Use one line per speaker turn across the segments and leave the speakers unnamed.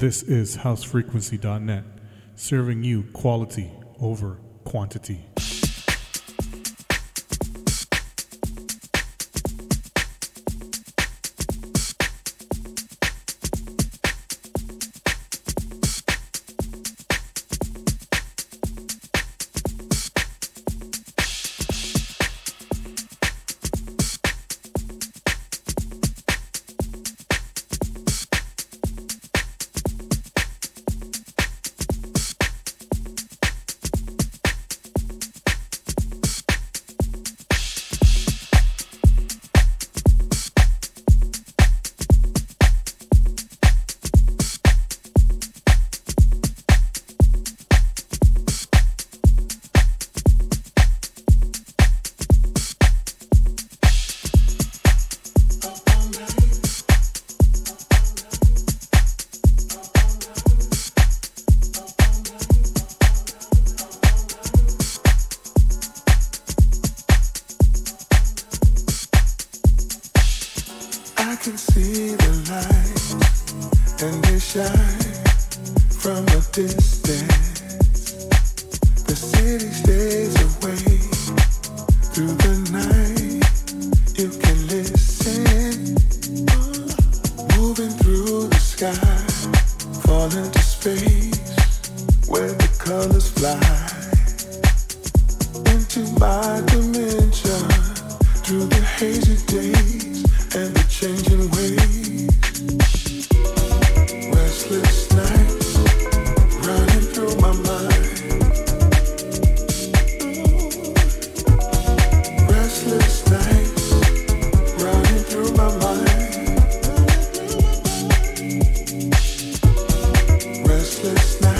This is housefrequency.net, serving you quality over quantity.
restless night.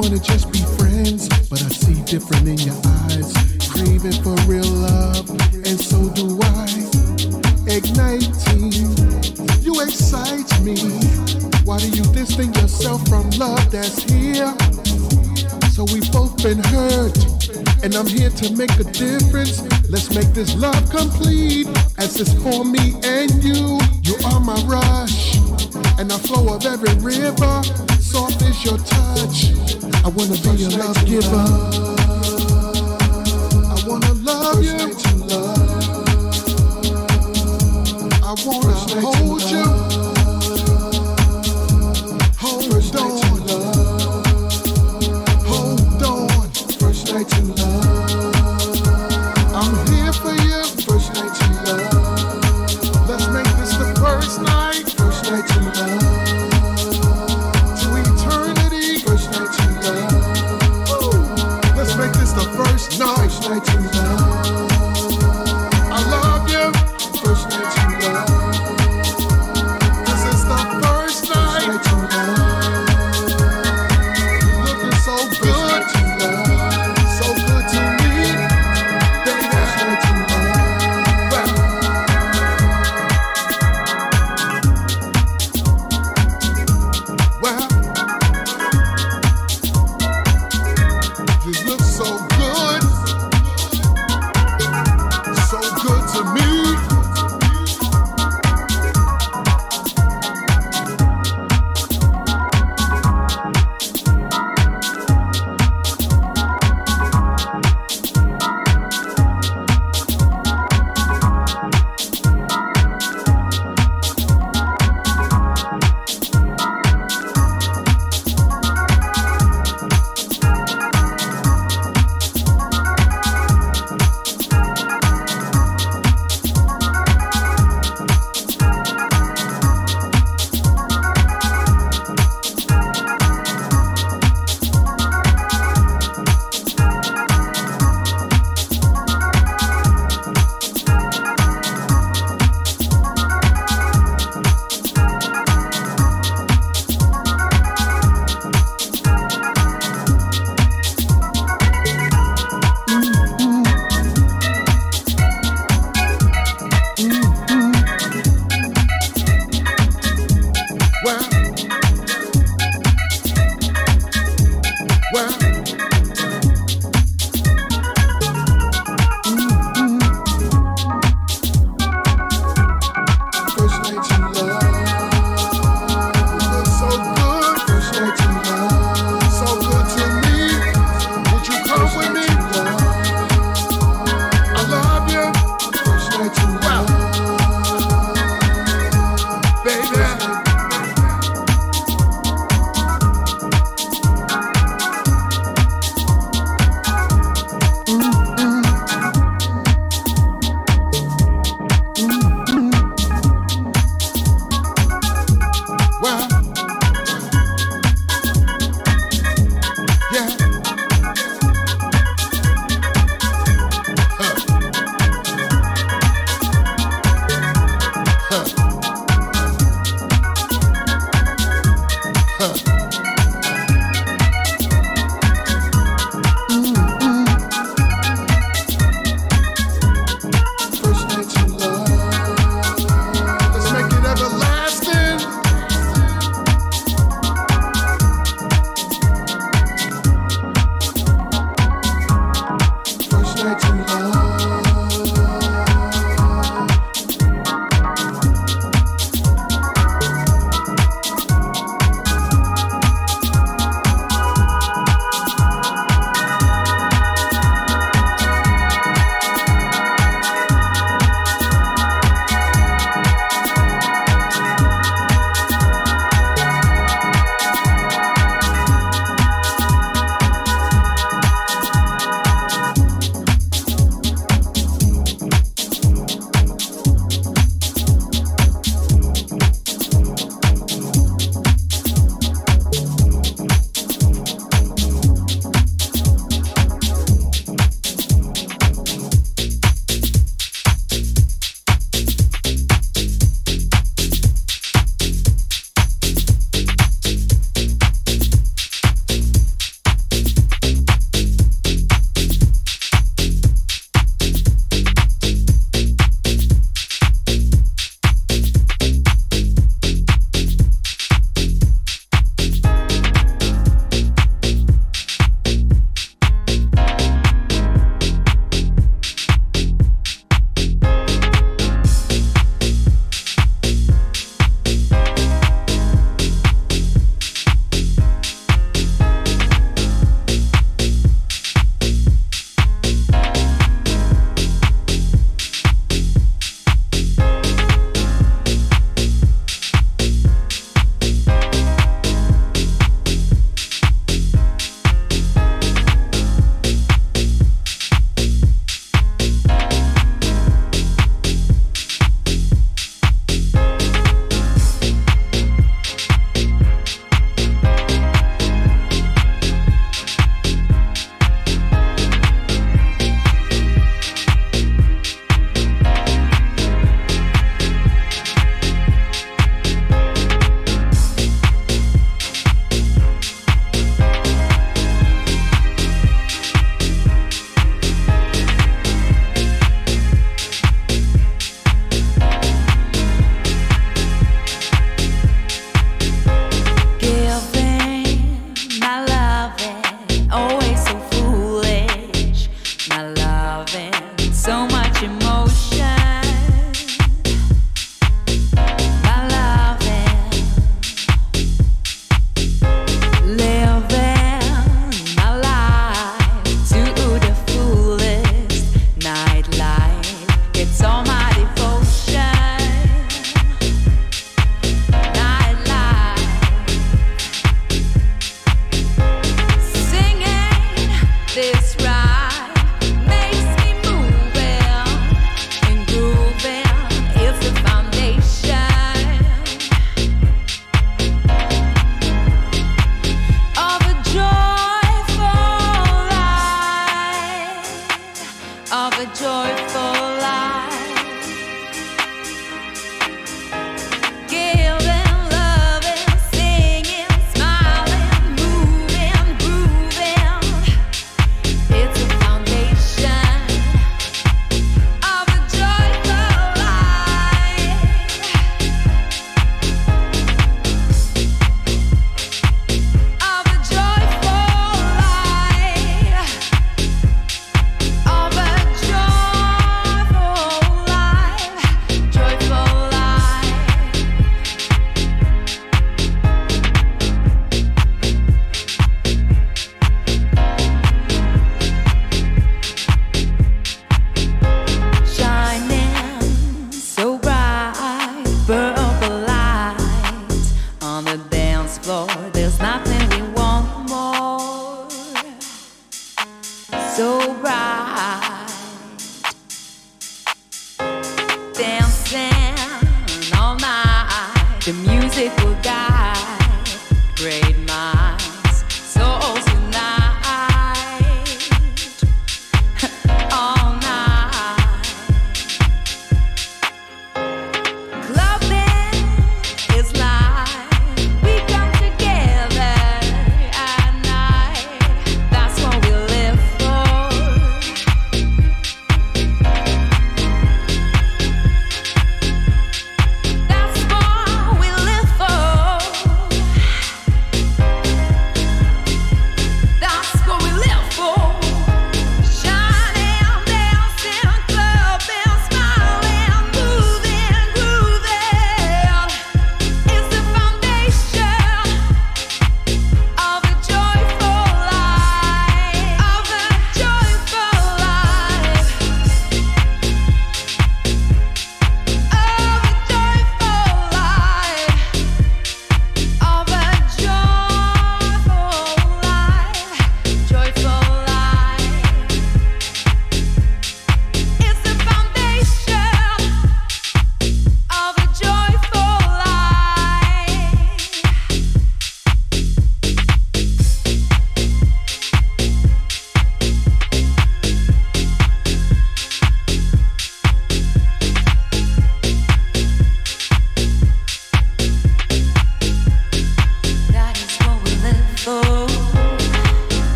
wanna just be friends, but I see different in your eyes. Craving for real love, and so do I. Igniting, you excite me. Why do you distance yourself from love that's here? So we've both been hurt, and I'm here to make a difference. Let's make this love complete. As it's for me and you, you are my rush, and the flow of every river soft is your touch. I wanna be your love giver. I wanna love you. I wanna hold
you.